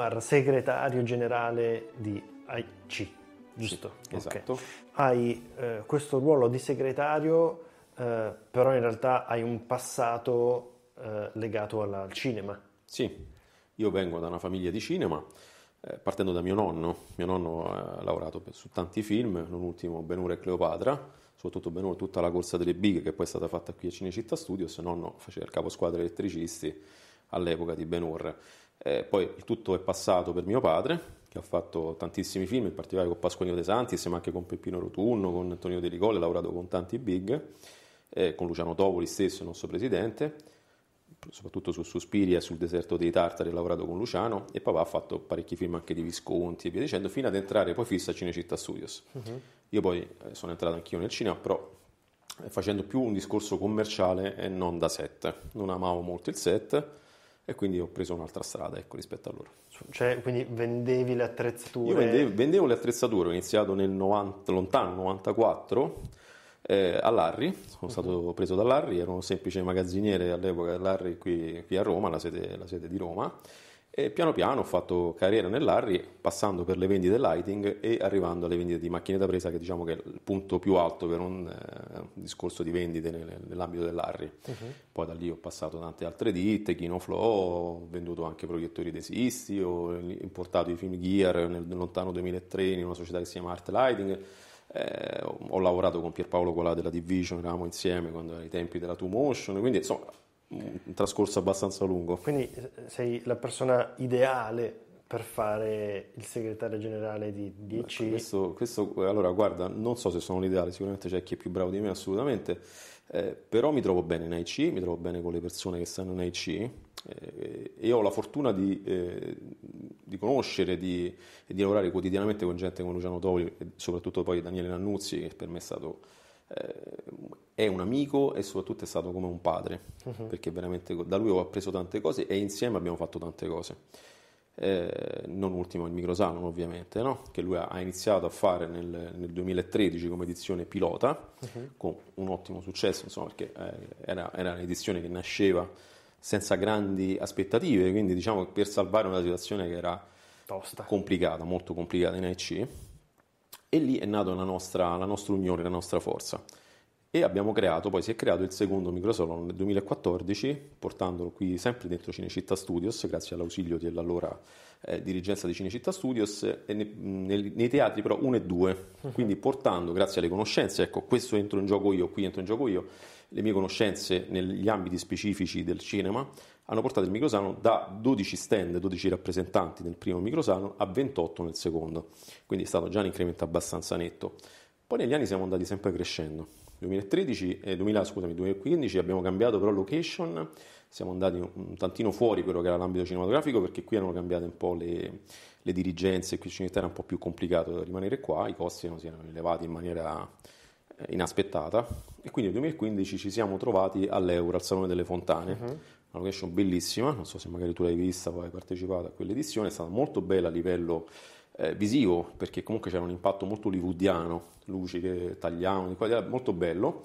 Omar, segretario generale di AIC, giusto? Sì, esatto. Okay. Hai eh, questo ruolo di segretario, eh, però in realtà hai un passato eh, legato alla, al cinema. Sì, io vengo da una famiglia di cinema, eh, partendo da mio nonno. Mio nonno ha lavorato su tanti film, non ultimo Benure e Cleopatra, soprattutto Benure, tutta la corsa delle big che poi è stata fatta qui a Cinecittà Studios, nonno faceva il caposquadra elettricisti all'epoca di Ben Hur. Eh, poi il tutto è passato per mio padre, che ha fatto tantissimi film, in particolare con Pasqualino De Santis, ma anche con Peppino Rotunno, con Antonio De Ricolle, ha lavorato con tanti big, eh, con Luciano Tovoli stesso, il nostro presidente, soprattutto su Suspiria e sul deserto dei Tartari ha lavorato con Luciano e papà ha fatto parecchi film anche di Visconti e via dicendo, fino ad entrare poi fissa a Cinecittà Studios. Uh-huh. Io poi eh, sono entrato anch'io nel cinema, però eh, facendo più un discorso commerciale e non da set. Non amavo molto il set e quindi ho preso un'altra strada ecco, rispetto a loro. Cioè, quindi vendevi le attrezzature? Io vendevo, vendevo le attrezzature, ho iniziato nel 90, lontano 94 eh, all'Arri, sono stato preso dall'Arri, ero un semplice magazziniere all'epoca dell'Arri qui, qui a Roma, la sede, la sede di Roma e piano piano ho fatto carriera nell'Arri, passando per le vendite lighting e arrivando alle vendite di macchine da presa, che diciamo che è il punto più alto per un, eh, discorso di vendite nel, nell'ambito dell'Arri. Uh-huh. Poi da lì ho passato tante altre ditte, Kinoflow, ho venduto anche proiettori desisti, ho importato i film Gear nel, lontano 2003 in una società che si chiama Art Lighting. Eh, ho lavorato con Pierpaolo Colà della Division, eravamo insieme quando, ai tempi della Two Motion, quindi insomma un trascorso abbastanza lungo. Quindi eh, sei la persona ideale per fare il segretario generale di 10 questo, questo, allora guarda non so se sono l'ideale sicuramente c'è chi è più bravo di me assolutamente eh, però mi trovo bene in AIC mi trovo bene con le persone che stanno in AIC eh, e ho la fortuna di, eh, di conoscere di, e di lavorare quotidianamente con gente come Luciano Tovoli e soprattutto poi Daniele Nannuzzi che per me è stato è un amico e soprattutto è stato come un padre, uh-huh. perché veramente da lui ho appreso tante cose e insieme abbiamo fatto tante cose. Eh, non ultimo il Microsalon ovviamente, no? che lui ha iniziato a fare nel, nel 2013 come edizione pilota, uh-huh. con un ottimo successo, insomma, perché eh, era, era, un'edizione che nasceva senza grandi aspettative, quindi diciamo per salvare una situazione che era Tosta. complicata, molto complicata in EC, e lì è nata la nostra, la nostra unione, la nostra forza. E abbiamo creato, poi si è creato il secondo microsalon nel 2014, portandolo qui sempre dentro Cinecittà Studios, grazie all'ausilio dell'allora eh, dirigenza di Cinecittà Studios, ne, nei, nei teatri però 1 e 2, uh-huh. quindi portando, grazie alle conoscenze, ecco, questo entro in gioco io, qui entro in gioco io, le mie conoscenze negli ambiti specifici del cinema, hanno portato il microsalon da 12 stand, 12 rappresentanti nel primo microsalon a 28 nel secondo, quindi è stato già un incremento abbastanza netto. Poi negli anni siamo andati sempre crescendo. 2013 e 2000, scusami, 2015 abbiamo cambiato però location, siamo andati un tantino fuori quello che era l'ambito cinematografico perché qui hanno cambiato un po' le, le dirigenze, qui Cinecittà era un po' più complicato rimanere qua, i costi non si erano elevati in maniera eh, inaspettata e quindi nel 2015 ci siamo trovati all'Euro, al Salone delle Fontane, uh-huh. Una location bellissima, non so se magari tu l'hai vista, poi hai partecipato a quell'edizione, è stata molto bella a livello eh, visivo perché comunque c'era un impatto molto hollywoodiano, luci che tagliavano, molto bello,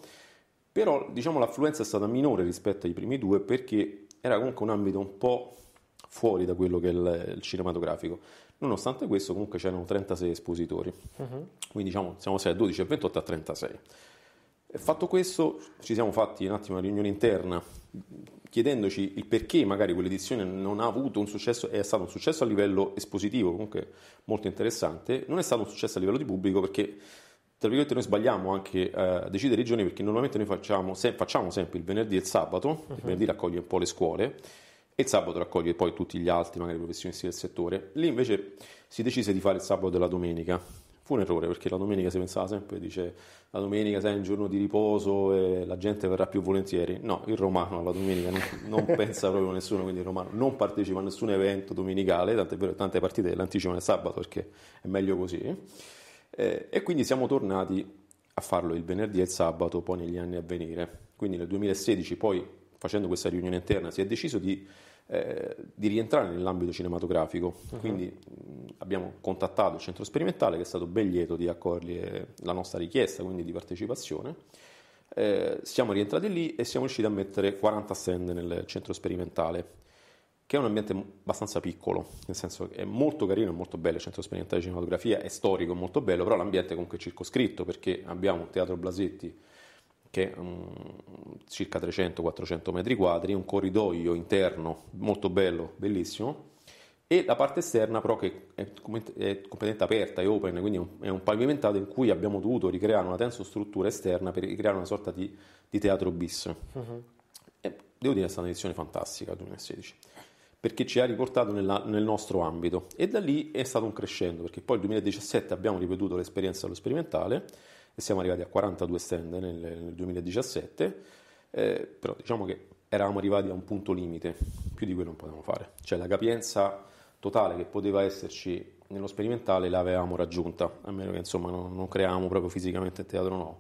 però diciamo l'affluenza è stata minore rispetto ai primi due perché era comunque un ambito un po' fuori da quello che è il, il cinematografico. Nonostante questo, comunque c'erano 36 espositori, uh-huh. quindi diciamo siamo passati da 12 a 28 a 36. E fatto questo, ci siamo fatti un attimo una riunione interna chiedendoci il perché magari quell'edizione non ha avuto un successo, è stato un successo a livello espositivo, comunque molto interessante, non è stato un successo a livello di pubblico perché tra virgolette noi sbagliamo anche a decidere i giorni perché normalmente noi facciamo, se, facciamo sempre il venerdì e il sabato, uh-huh. il venerdì raccoglie un po' le scuole e il sabato raccoglie poi tutti gli altri, magari professionisti del settore. Lì invece si decise di fare il sabato della domenica. Fu un errore perché la domenica si pensava sempre, dice la domenica sei un giorno di riposo e la gente verrà più volentieri. No, il romano la domenica non, non pensa proprio nessuno, quindi il romano non partecipa a nessun evento domenicale, tante, tante partite l'anticipano il sabato perché è meglio così. Eh, e quindi siamo tornati a farlo il venerdì e il sabato poi negli anni a venire. Quindi nel 2016 poi facendo questa riunione interna si è deciso di, eh, di rientrare nell'ambito cinematografico, uh-huh. quindi mh, abbiamo contattato il centro sperimentale che è stato ben lieto di accogliere la nostra richiesta, quindi di partecipazione. Eh, siamo rientrati lì e siamo riusciti a mettere 40 stand nel centro sperimentale. che è un ambiente abbastanza piccolo, nel senso che è molto carino e molto bello, il centro sperimentale di cinematografia è storico, molto bello, però l'ambiente è comunque circoscritto perché abbiamo un teatro Blasetti che è um, circa 300-400 metri quadri, un corridoio interno molto bello, bellissimo, e la parte esterna però che è, è completamente aperta, è open, quindi è un pavimentato in cui abbiamo dovuto ricreare una tensostruttura esterna per ricreare una sorta di, di teatro bis. Uh-huh. E devo dire che è stata un'edizione fantastica 2016 perché ci ha riportato nella, nel nostro ambito e da lì è stato un crescendo perché poi nel 2017 abbiamo ripetuto l'esperienza allo sperimentale e siamo arrivati a 42 stand nel, nel 2017 eh, però diciamo che eravamo arrivati a un punto limite più di quello non potevamo fare cioè la capienza totale che poteva esserci nello sperimentale l'avevamo raggiunta a meno che insomma non, non creavamo proprio fisicamente il teatro nuovo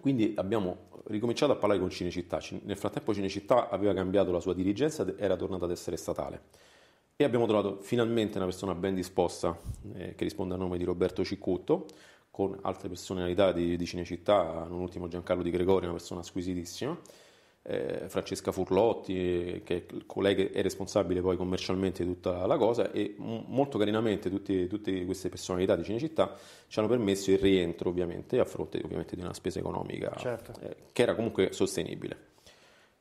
quindi abbiamo ricominciato a parlare con Cinecittà. Nel frattempo Cinecittà aveva cambiato la sua dirigenza era tornata ad essere statale. E abbiamo trovato finalmente una persona ben disposta eh, che risponde al nome di Roberto Ciccutto, con altre personalità di, di Cinecittà, non ultimo Giancarlo Di Gregori, una persona squisitissima eh, Francesca Furlotti, che è collega e responsabile poi commercialmente di tutta la cosa, e m- molto carinamente tutti, tutte queste personalità di Cinecittà ci hanno permesso il rientro, ovviamente, a fronte ovviamente di una spesa economica certo. eh, che era comunque sostenibile.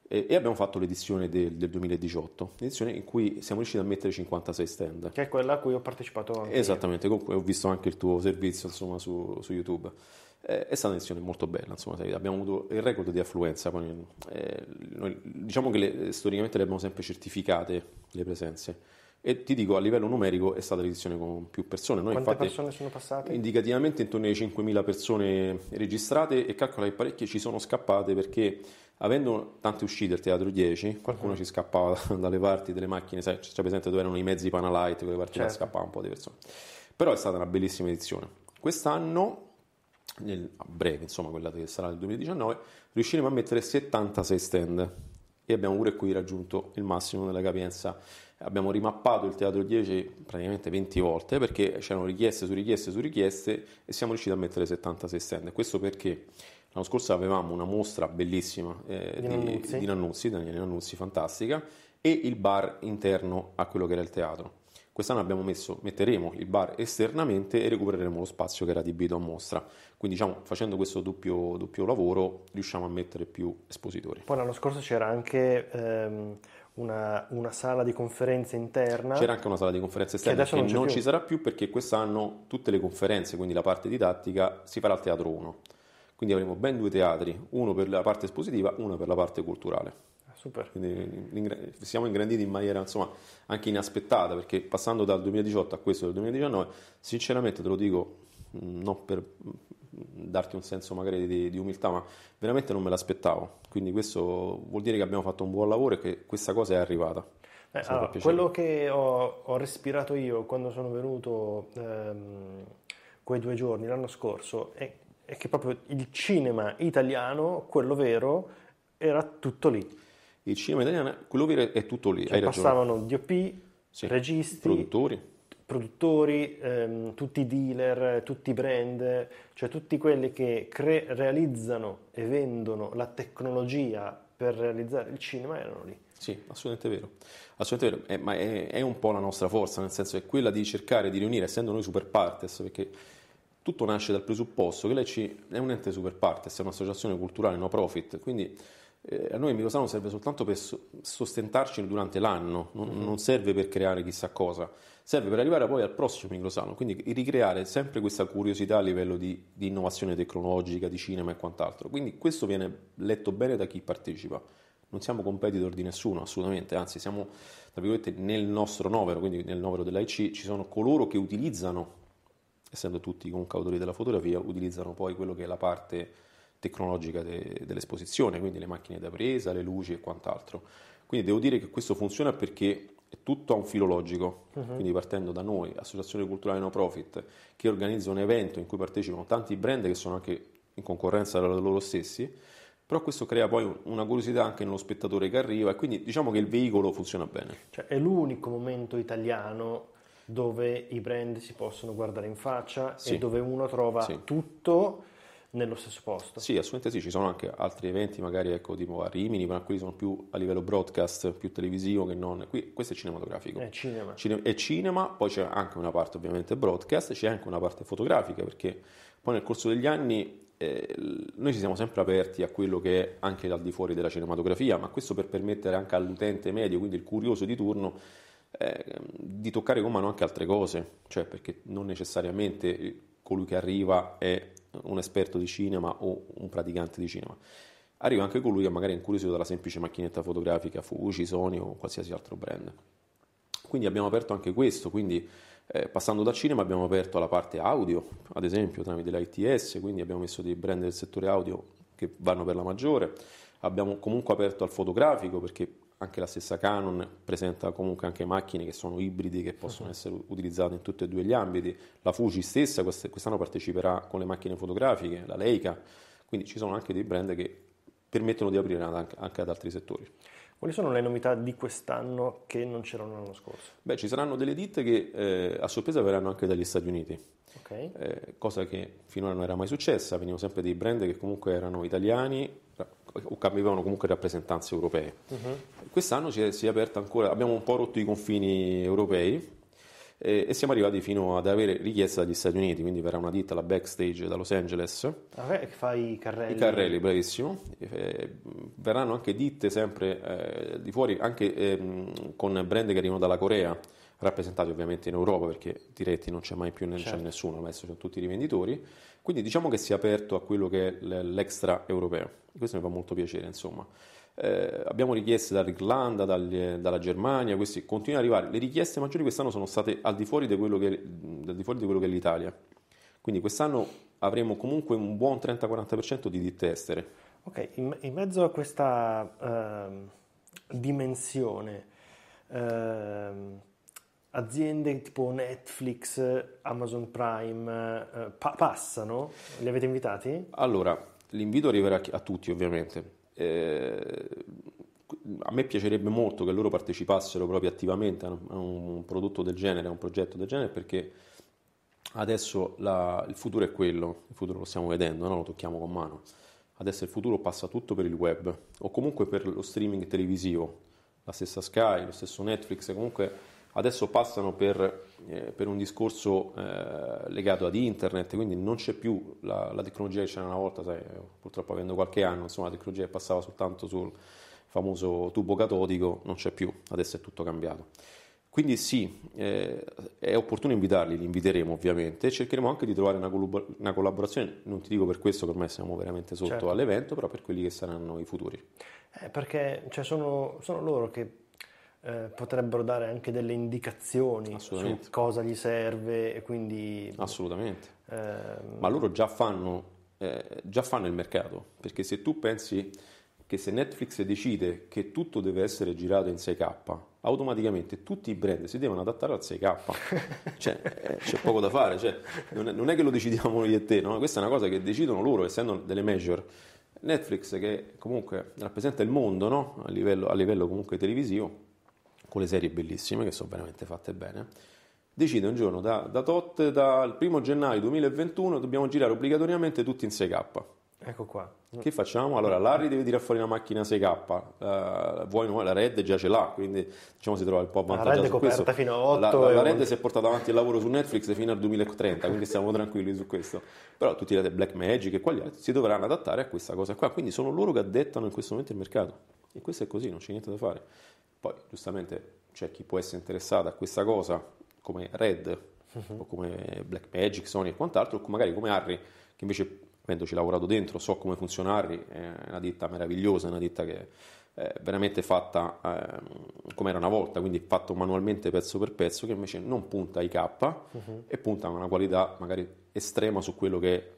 E, abbiamo fatto l'edizione del, del 2018, l'edizione in cui siamo riusciti a mettere 56 stand. Che è quella a cui ho partecipato anche Esattamente, comunque ho visto anche il tuo servizio insomma, su, su YouTube è stata un'edizione molto bella, insomma, abbiamo avuto il record di affluenza, poi, eh, noi, diciamo che le, storicamente le abbiamo sempre certificate le presenze e ti dico a livello numerico è stata l'edizione con più persone. Noi, Quante infatti, persone sono passate? Indicativamente intorno ai 5.000 persone registrate e calcola che parecchie ci sono scappate perché avendo tante uscite al Teatro 10 qualcuno uh-huh. ci scappava dalle parti delle macchine, sai, c'è presente dove erano i mezzi Panalight, quelle parti certo. scappava un po' di persone. Però è stata una bellissima edizione. Quest'anno nel, a breve, insomma quella che sarà nel 2019, riusciremo a mettere 76 stand e abbiamo pure qui raggiunto il massimo della capienza. Abbiamo rimappato il Teatro 10 praticamente 20 volte perché c'erano richieste su richieste su richieste e siamo riusciti a mettere 76 stand. Questo perché l'anno scorso avevamo una mostra bellissima eh, di, Nannuzzi. di Nannuzzi, Daniele Nannuzzi, fantastica, e il bar interno a quello che era il teatro. Quest'anno abbiamo messo, metteremo il bar esternamente e recupereremo lo spazio che era adibito a mostra. Quindi diciamo, facendo questo doppio, doppio lavoro riusciamo a mettere più espositori. Poi l'anno scorso c'era anche ehm, una, una, sala di conferenze interna. C'era anche una sala di conferenze esterna che, che non, non ci sarà più perché quest'anno tutte le conferenze, quindi la parte didattica, si farà al Teatro 1. Quindi avremo ben due teatri, uno per la parte espositiva, uno per la parte culturale. Super. Quindi siamo ingranditi in maniera insomma, anche inaspettata perché passando dal 2018 a questo del 2019, sinceramente te lo dico, mm, non per mm, darti un senso magari di, di, umiltà, ma veramente non me l'aspettavo. Quindi questo vuol dire che abbiamo fatto un buon lavoro e che questa cosa è arrivata. Eh, allora, quello che ho, ho, respirato io quando sono venuto ehm, quei due giorni l'anno scorso è, è che proprio il cinema italiano, quello vero, era tutto lì il cinema italiano, quello vero è tutto lì. Cioè, passavano DOP, sì, registi, produttori, produttori ehm, tutti i dealer, tutti i brand, cioè tutti quelli che cre- realizzano e vendono la tecnologia per realizzare il cinema erano lì. Sì, assolutamente vero. Assolutamente vero. Eh, ma è, è, un po' la nostra forza, nel senso è quella di cercare di riunire, essendo noi super partes, perché tutto nasce dal presupposto che lei ci, è un ente super partes, è un'associazione culturale no profit, quindi eh, a noi il Microsano serve soltanto per sostentarci durante l'anno, non, mm-hmm. non, serve per creare chissà cosa, serve per arrivare poi al prossimo Microsano, quindi ricreare sempre questa curiosità a livello di, di, innovazione tecnologica, di cinema e quant'altro. Quindi questo viene letto bene da chi partecipa. Non siamo competitor di nessuno, assolutamente, anzi siamo tra virgolette nel nostro novero, quindi nel novero dell'AIC ci sono coloro che utilizzano, essendo tutti comunque autori della fotografia, utilizzano poi quello che è la parte tecnologica de, dell'esposizione, quindi le macchine da presa, le luci e quant'altro. Quindi devo dire che questo funziona perché è tutto a un filo logico, uh-huh. quindi partendo da noi, Associazione Culturale No Profit, che organizza un evento in cui partecipano tanti brand che sono anche in concorrenza tra loro stessi, però questo crea poi una curiosità anche nello spettatore che arriva e quindi diciamo che il veicolo funziona bene. Cioè è l'unico momento italiano dove i brand si possono guardare in faccia sì. e dove uno trova sì. tutto nello stesso posto. Sì, assolutamente sì, ci sono anche altri eventi, magari ecco, tipo a Rimini, ma quelli sono più a livello broadcast, più televisivo che non. Qui, questo è cinematografico. È cinema. Cine- è cinema, poi c'è anche una parte ovviamente broadcast, c'è anche una parte fotografica, perché poi nel corso degli anni eh, noi ci siamo sempre aperti a quello che è anche al di fuori della cinematografia, ma questo per permettere anche all'utente medio, quindi il curioso di turno, eh, di toccare con mano anche altre cose, cioè perché non necessariamente colui che arriva è un esperto di cinema o un praticante di cinema. Arriva anche colui che magari è incuriosito dalla semplice macchinetta fotografica Fuji, Sony o qualsiasi altro brand. Quindi abbiamo aperto anche questo, quindi eh, passando dal cinema abbiamo aperto la parte audio, ad esempio tramite l'ITS, quindi abbiamo messo dei brand del settore audio che vanno per la maggiore. Abbiamo comunque aperto al fotografico perché anche la stessa Canon presenta comunque anche macchine che sono ibridi che possono essere utilizzate in tutti e due gli ambiti. La Fuji stessa quest'anno parteciperà con le macchine fotografiche, la Leica, quindi ci sono anche dei brand che permettono di aprire anche ad altri settori. Quali sono le novità di quest'anno che non c'erano l'anno scorso? Beh, ci saranno delle ditte che eh, a sorpresa verranno anche dagli Stati Uniti, okay. eh, cosa che finora non era mai successa, venivano sempre dei brand che comunque erano italiani o avevano comunque rappresentanze europee. Uh-huh. Quest'anno si è, si è aperta ancora, abbiamo un po' rotto i confini europei eh, e siamo arrivati fino ad avere richiesta dagli Stati Uniti, quindi verrà una ditta, la Backstage da Los Angeles. Ah, che fa i carrelli. I carrelli, bravissimo. Eh, verranno anche ditte sempre eh, di fuori, anche ehm, con brand che arrivano dalla Corea, rappresentati ovviamente in Europa, perché diretti non c'è mai più certo. c'è nessuno, adesso sono tutti rivenditori. Quindi diciamo che si è aperto a quello che è l'extra europeo. Questo mi fa molto piacere, insomma. Eh, abbiamo richieste dall'Irlanda, dagli, dalla Germania, questi continuano ad arrivare. Le richieste maggiori quest'anno sono state al di fuori di quello che, di fuori di quello che è l'Italia. Quindi quest'anno avremo comunque un buon 30-40% di ditte estere. Ok, in, in mezzo a questa uh, dimensione, uh, aziende tipo Netflix, Amazon Prime uh, pa- passano? Li avete invitati? Allora, l'invito arriverà a tutti ovviamente eh, a me piacerebbe molto che loro partecipassero proprio attivamente a un prodotto del genere, a un progetto del genere, perché adesso la, il futuro è quello, il futuro lo stiamo vedendo, no? lo tocchiamo con mano. Adesso il futuro passa tutto per il web o comunque per lo streaming televisivo, la stessa Sky, lo stesso Netflix, comunque adesso passano per, eh, per un discorso eh, legato ad internet, quindi non c'è più la, la, tecnologia che c'era una volta, sai, purtroppo avendo qualche anno, insomma la tecnologia che passava soltanto sul famoso tubo catodico non c'è più, adesso è tutto cambiato. Quindi sì, eh, è opportuno invitarli, li inviteremo ovviamente, cercheremo anche di trovare una, collab- una, collaborazione, non ti dico per questo che ormai siamo veramente sotto certo. all'evento, però per quelli che saranno i futuri. Eh, perché cioè, sono, sono loro che eh, potrebbero dare anche delle indicazioni su cosa gli serve e quindi... Assolutamente. Ehm... Ma loro già fanno, eh, già fanno il mercato, perché se tu pensi che se Netflix decide che tutto deve essere girato in 6K, automaticamente tutti i brand si devono adattare al 6K. cioè, eh, c'è poco da fare, cioè, non, è, non, è, che lo decidiamo noi e te, no? questa è una cosa che decidono loro, essendo delle major. Netflix, che comunque rappresenta il mondo no? a, livello, a livello comunque televisivo, con le serie bellissime che sono veramente fatte bene, decide un giorno da, da tot, dal primo gennaio 2021 dobbiamo girare obbligatoriamente tutti in 6K. Ecco qua. Che facciamo? Allora, Larry deve tirare fuori una macchina 6K, uh, vuoi no, la Red già ce l'ha, quindi diciamo si trova un po' avvantaggiato La Red è coperta questo. fino a 8 La, la, la Red si è portata avanti il lavoro su Netflix fino al 2030, quindi stiamo tranquilli su questo. Però tutti i Black Magic e quali altri si dovranno adattare a questa cosa qua, quindi sono loro che addettano in questo momento il mercato. E questo è così, non c'è niente da fare. Poi giustamente c'è chi può essere interessato a questa cosa come Red uh-huh. o come Black Magic, Sony e quant'altro, o magari come Harry che invece avendoci lavorato dentro so come funziona Harry, è una ditta meravigliosa, è una ditta che è veramente fatta eh, come era una volta, quindi fatto manualmente pezzo per pezzo, che invece non punta ai K uh-huh. e punta a una qualità magari estrema su quello che è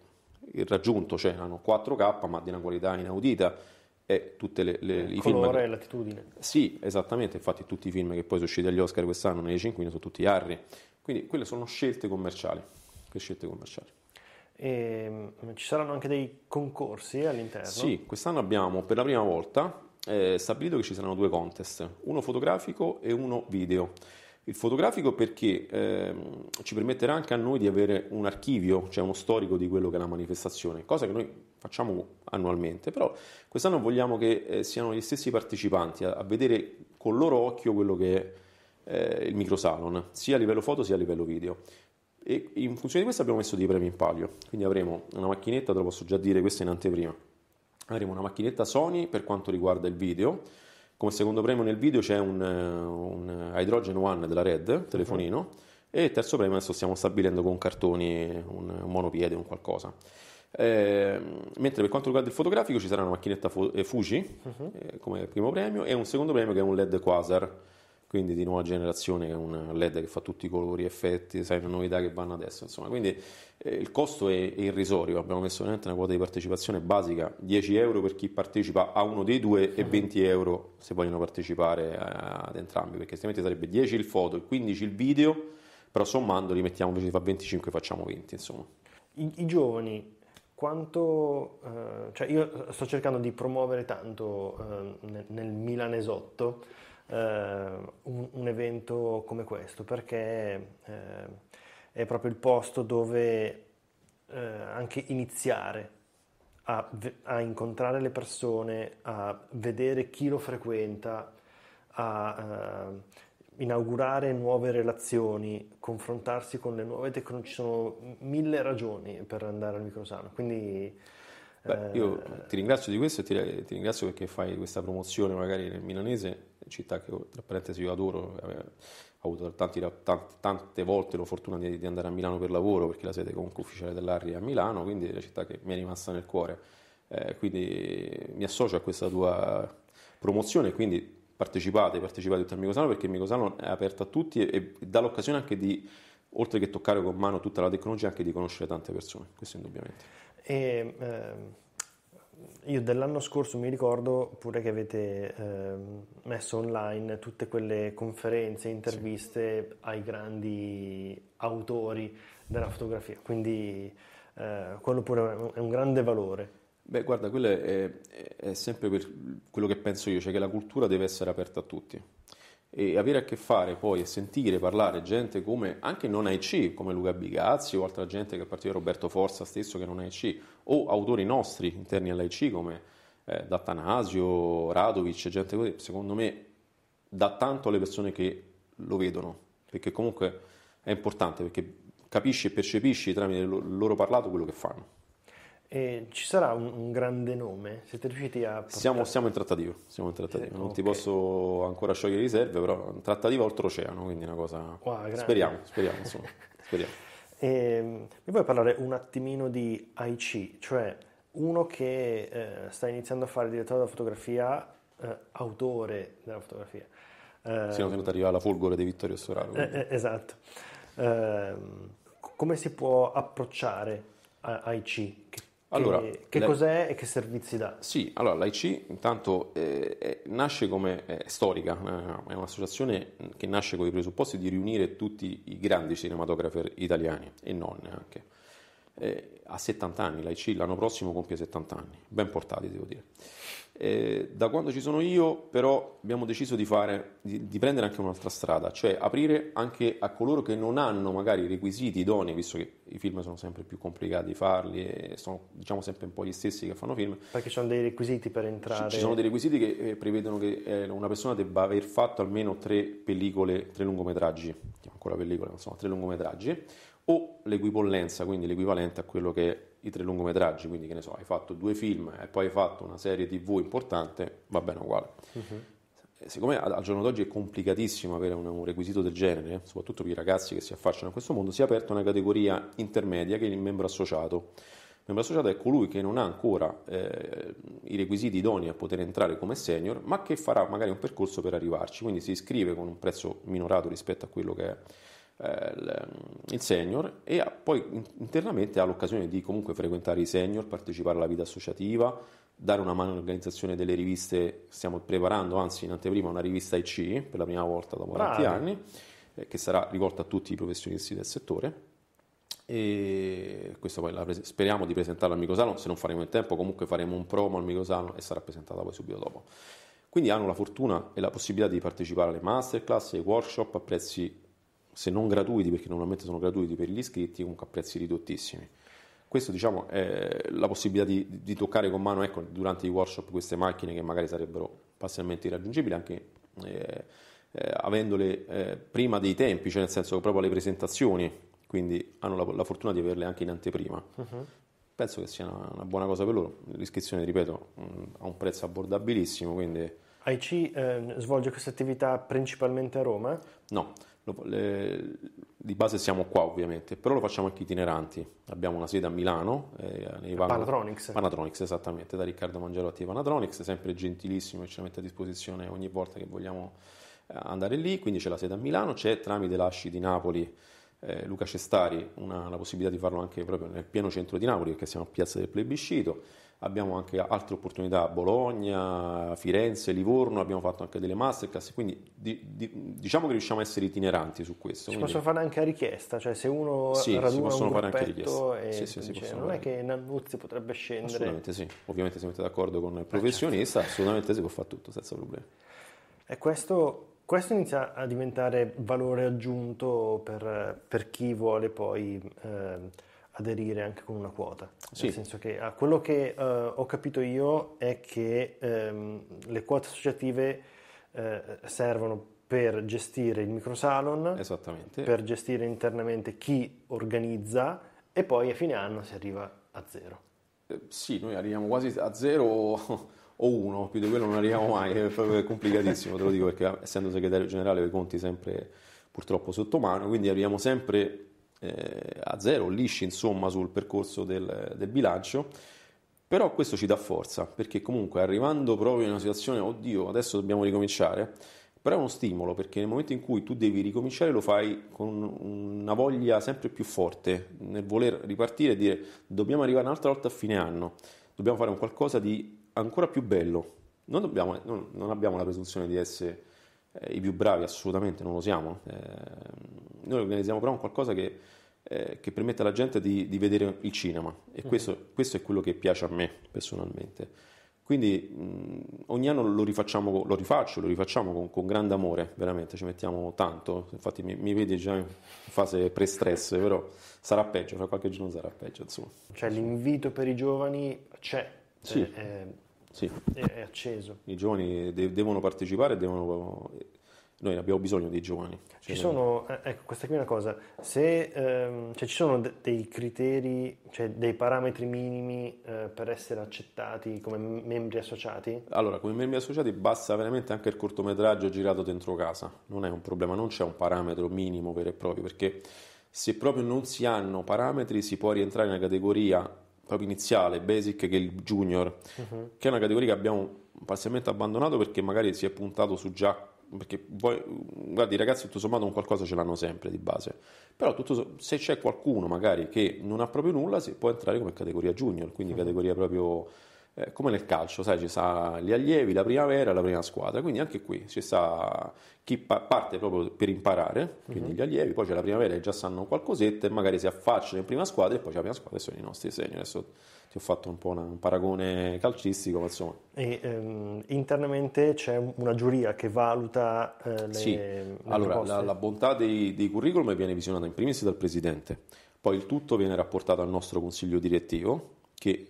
il raggiunto, cioè hanno 4K ma di una qualità inaudita e tutte le, le i film colore e latitudine sì esattamente infatti tutti i film che poi sono usciti agli Oscar quest'anno nei cinquini sono tutti Harry quindi quelle sono scelte commerciali scelte commerciali e, mm, ci saranno anche dei concorsi all'interno? Sì, quest'anno abbiamo per la prima volta eh, stabilito che ci saranno due contest, uno fotografico e uno video. Il fotografico perché ehm, ci permetterà anche a noi di avere un archivio, cioè uno storico di quello che è la manifestazione, cosa che noi facciamo annualmente, però quest'anno vogliamo che eh, siano gli stessi partecipanti a, a, vedere con loro occhio quello che è eh, il microsalon, sia a livello foto sia a livello video. E in funzione di questo abbiamo messo dei premi in palio, quindi avremo una macchinetta, te lo posso già dire, questa in anteprima, avremo una macchinetta Sony per quanto riguarda il video, come secondo premio nel video c'è un, un Hydrogen One della Red, telefonino, uh-huh. e il terzo premio adesso stiamo stabilendo con cartoni, un, un monopiede, un qualcosa. Eh, mentre per quanto riguarda il fotografico ci sarà una macchinetta eh, Fuji uh-huh. eh, come primo premio e un secondo premio che è un LED Quasar quindi di nuova generazione, è un LED che fa tutti i colori, effetti, sai, le novità che vanno adesso, insomma, quindi eh, il costo è, è, irrisorio, abbiamo messo veramente una quota di partecipazione basica, 10 euro per chi partecipa a uno dei due e 20 euro se vogliono partecipare ad entrambi, perché altrimenti sarebbe 10 il foto e 15 il video, però sommando li mettiamo invece di fare 25 facciamo 20, insomma. I, i giovani quanto, eh, cioè io sto cercando di promuovere tanto eh, nel, nel Milanesotto un, un, evento come questo, perché eh, è proprio il posto dove eh, anche iniziare a, a, incontrare le persone, a vedere chi lo frequenta, a eh, inaugurare nuove relazioni, confrontarsi con le nuove tecnologie, ci sono mille ragioni per andare al microsano, quindi Beh, io eh, ti ringrazio di questo e ti, ti, ringrazio perché fai questa promozione magari nel milanese, città che tra parentesi io adoro, ho avuto tanti, tante, tante volte la fortuna di, di, andare a Milano per lavoro perché la sede comunque ufficiale dell'Arri è a Milano, quindi è una città che mi è rimasta nel cuore. Eh, quindi mi associo a questa tua promozione, quindi partecipate, partecipate tutti al Micosano perché Micosano è aperto a tutti e, e dà l'occasione anche di, oltre che toccare con mano tutta la tecnologia, anche di conoscere tante persone, questo indubbiamente. E, eh, io dell'anno scorso mi ricordo pure che avete eh, messo online tutte quelle conferenze, interviste sì. ai grandi autori della fotografia, quindi eh, quello pure è un grande valore. Beh, guarda, quello è, è sempre quello che penso io, cioè che la cultura deve essere aperta a tutti e avere a che fare poi e sentire parlare gente come anche non AIC, come Luca Bigazzi o altra gente che a partire Roberto Forza stesso che non AIC, o autori nostri interni all'AIC come eh, D'Attanasio, Radovic, gente così, secondo me dà tanto alle persone che lo vedono, perché comunque è importante, perché capisci e percepisci tramite il loro parlato quello che fanno. E ci sarà un, un, grande nome? Siete riusciti a... Portare... Siamo, siamo, in trattativa, siamo in trattativa. non okay. ti posso ancora sciogliere riserve, però trattativa oltreoceano, quindi una cosa... Wow, speriamo, speriamo, insomma, speriamo. E, ehm, mi vuoi parlare un attimino di AIC, cioè uno che eh, sta iniziando a fare direttore della fotografia, eh, autore della fotografia. Eh, Siamo venuti arrivare alla folgore di Vittorio Storaro. Eh, eh, esatto. Ehm, come si può approcciare a AIC? Che allora, che, cos'è e che servizi dà? Sì, allora l'AIC intanto eh, nasce come è storica, eh, è un'associazione che nasce con i presupposti di riunire tutti i grandi cinematografi italiani e non anche. Eh, ha 70 anni, l'AIC l'anno prossimo compie 70 anni, ben portati devo dire. Eh, da quando ci sono io, però, abbiamo deciso di, fare, di, di, prendere anche un'altra strada, cioè aprire anche a coloro che non hanno magari i requisiti idonei, visto che i film sono sempre più complicati di farli e sono diciamo sempre un po' gli stessi che fanno film. Perché ci sono dei requisiti per entrare? Ci, ci sono dei requisiti che eh, prevedono che eh, una persona debba aver fatto almeno tre pellicole, tre lungometraggi, ancora pellicole, insomma, tre lungometraggi, o l'equipollenza, quindi l'equivalente a quello che i tre lungometraggi, quindi che ne so, hai fatto due film e poi hai fatto una serie tv importante, va bene uguale. Uh-huh. Siccome al giorno d'oggi è complicatissimo avere un, un, requisito del genere, soprattutto per i ragazzi che si affacciano a questo mondo, si è aperta una categoria intermedia che è il membro associato. Il membro associato è colui che non ha ancora eh, i requisiti idonei a poter entrare come senior, ma che farà magari un percorso per arrivarci, quindi si iscrive con un prezzo minorato rispetto a quello che è il senior e poi internamente ha l'occasione di comunque frequentare i senior, partecipare alla vita associativa, dare una mano all'organizzazione delle riviste, stiamo preparando anzi in anteprima una rivista IC per la prima volta dopo tanti anni, eh, che sarà rivolta a tutti i professionisti del settore e questo poi pres- speriamo di presentarla al Micosalo, se non faremo in tempo comunque faremo un promo al Micosalo e sarà presentata poi subito dopo. Quindi hanno la fortuna e la possibilità di partecipare alle masterclass, ai workshop a prezzi, se non gratuiti, perché normalmente sono gratuiti per gli iscritti, comunque a prezzi ridottissimi. Questo diciamo, è la possibilità di, di toccare con mano ecco, durante i workshop queste macchine che magari sarebbero parzialmente irraggiungibili anche eh, eh, avendole eh, prima dei tempi, cioè nel senso proprio alle presentazioni, quindi hanno la, la fortuna di averle anche in anteprima. Uh-huh. Penso che sia una, una, buona cosa per loro. L'iscrizione, ripeto, mh, ha un prezzo abbordabilissimo, quindi... AIC eh, svolge questa attività principalmente a Roma? No, lo, le, di base siamo qua ovviamente, però lo facciamo anche itineranti. Abbiamo una sede a Milano, eh, Panatronics. Panatronics, esattamente, da Riccardo Mangerotti Panatronics, sempre gentilissimo e ce la mette a disposizione ogni volta che vogliamo eh, andare lì, quindi c'è la sede a Milano, c'è tramite l'Asci di Napoli eh, Luca Cestari una, la possibilità di farlo anche proprio nel pieno centro di Napoli perché siamo a Piazza del Plebiscito abbiamo anche altre opportunità a Bologna, Firenze, Livorno, abbiamo fatto anche delle masterclass, quindi di, di, diciamo che riusciamo a essere itineranti su questo. Si quindi... possono fare anche a richiesta, cioè se uno sì, raduna un gruppetto e sì, sì, dice, non è che Nannuzzi potrebbe scendere. Assolutamente sì, ovviamente si mette d'accordo con il professionista, assolutamente si può fare tutto senza problemi. E questo questo inizia a diventare valore aggiunto per, per chi vuole poi eh, aderire anche con una quota. Sì. Nel senso che ah, quello che eh, ho capito io è che ehm, le quote associative eh, servono per gestire il microsalon, per gestire internamente chi organizza e poi a fine anno si arriva a zero. Eh, sì, noi arriviamo quasi a zero o uno, più di quello non arriviamo mai, è complicatissimo, te lo dico perché essendo segretario generale ho i conti sempre purtroppo sotto mano, quindi arriviamo sempre eh, a zero, lisci insomma sul percorso del, del, bilancio, però questo ci dà forza, perché comunque arrivando proprio in una situazione, oddio, adesso dobbiamo ricominciare, però è uno stimolo perché nel momento in cui tu devi ricominciare lo fai con una voglia sempre più forte nel voler ripartire e dire dobbiamo arrivare un'altra volta a fine anno, dobbiamo fare un qualcosa di ancora più bello. Non, dobbiamo, non, non abbiamo la presunzione di essere eh, i più bravi, assolutamente non lo siamo. Eh, noi organizziamo però un qualcosa che, eh, che permette alla gente di, di, vedere il cinema e mm-hmm. questo, questo, è quello che piace a me personalmente. Quindi mh, ogni anno lo rifacciamo, lo rifaccio, lo rifacciamo con, con, grande amore, veramente, ci mettiamo tanto. Infatti mi, mi vedi già in fase pre-stress, però sarà peggio, fra qualche giorno sarà peggio. Insomma. Cioè l'invito per i giovani c'è. Sì. È, sì. è acceso. I giovani de- devono partecipare, devono... noi abbiamo bisogno dei giovani. Ci sono, eh, ecco, questa qui è una cosa, se ehm, cioè ci sono de- dei criteri, cioè dei parametri minimi eh, per essere accettati come membri associati? Allora, come membri associati basta veramente anche il cortometraggio girato dentro casa, non è un problema, non c'è un parametro minimo vero e proprio, perché se proprio non si hanno parametri si può rientrare nella categoria proprio iniziale, basic, che è il junior, uh-huh. che è una categoria che abbiamo parzialmente abbandonato perché magari si è puntato su già perché poi, guardi, i ragazzi tutto sommato un qualcosa ce l'hanno sempre di base, però tutto, se c'è qualcuno magari che non ha proprio nulla, si può entrare come categoria junior, quindi uh-huh. categoria proprio eh, come nel calcio, sai, ci sta gli allievi, la primavera, la prima squadra, quindi anche qui ci sta chi pa- parte proprio per imparare, quindi uh-huh. gli allievi, poi c'è la primavera che già sanno qualcosetta e magari si affacciano in prima squadra e poi c'è la prima squadra e sono i nostri segni. Adesso ti ho fatto un po' una, un paragone calcistico, ma insomma. E ehm, internamente c'è una giuria che valuta eh, le, sì. le allora, la, la, bontà dei, dei curriculum viene visionata in primis dal presidente, poi il tutto viene rapportato al nostro consiglio direttivo che eh,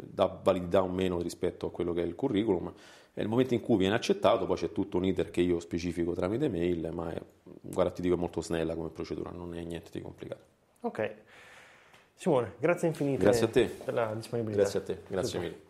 dà validità o meno rispetto a quello che è il curriculum. Nel momento in cui viene accettato, poi c'è tutto un iter che io specifico tramite mail, ma è, guarda, ti dico, è molto snella come procedura, non è niente di complicato. Ok. Simone, grazie infinite grazie a te. per la disponibilità. Grazie a te, grazie Tutto. mille.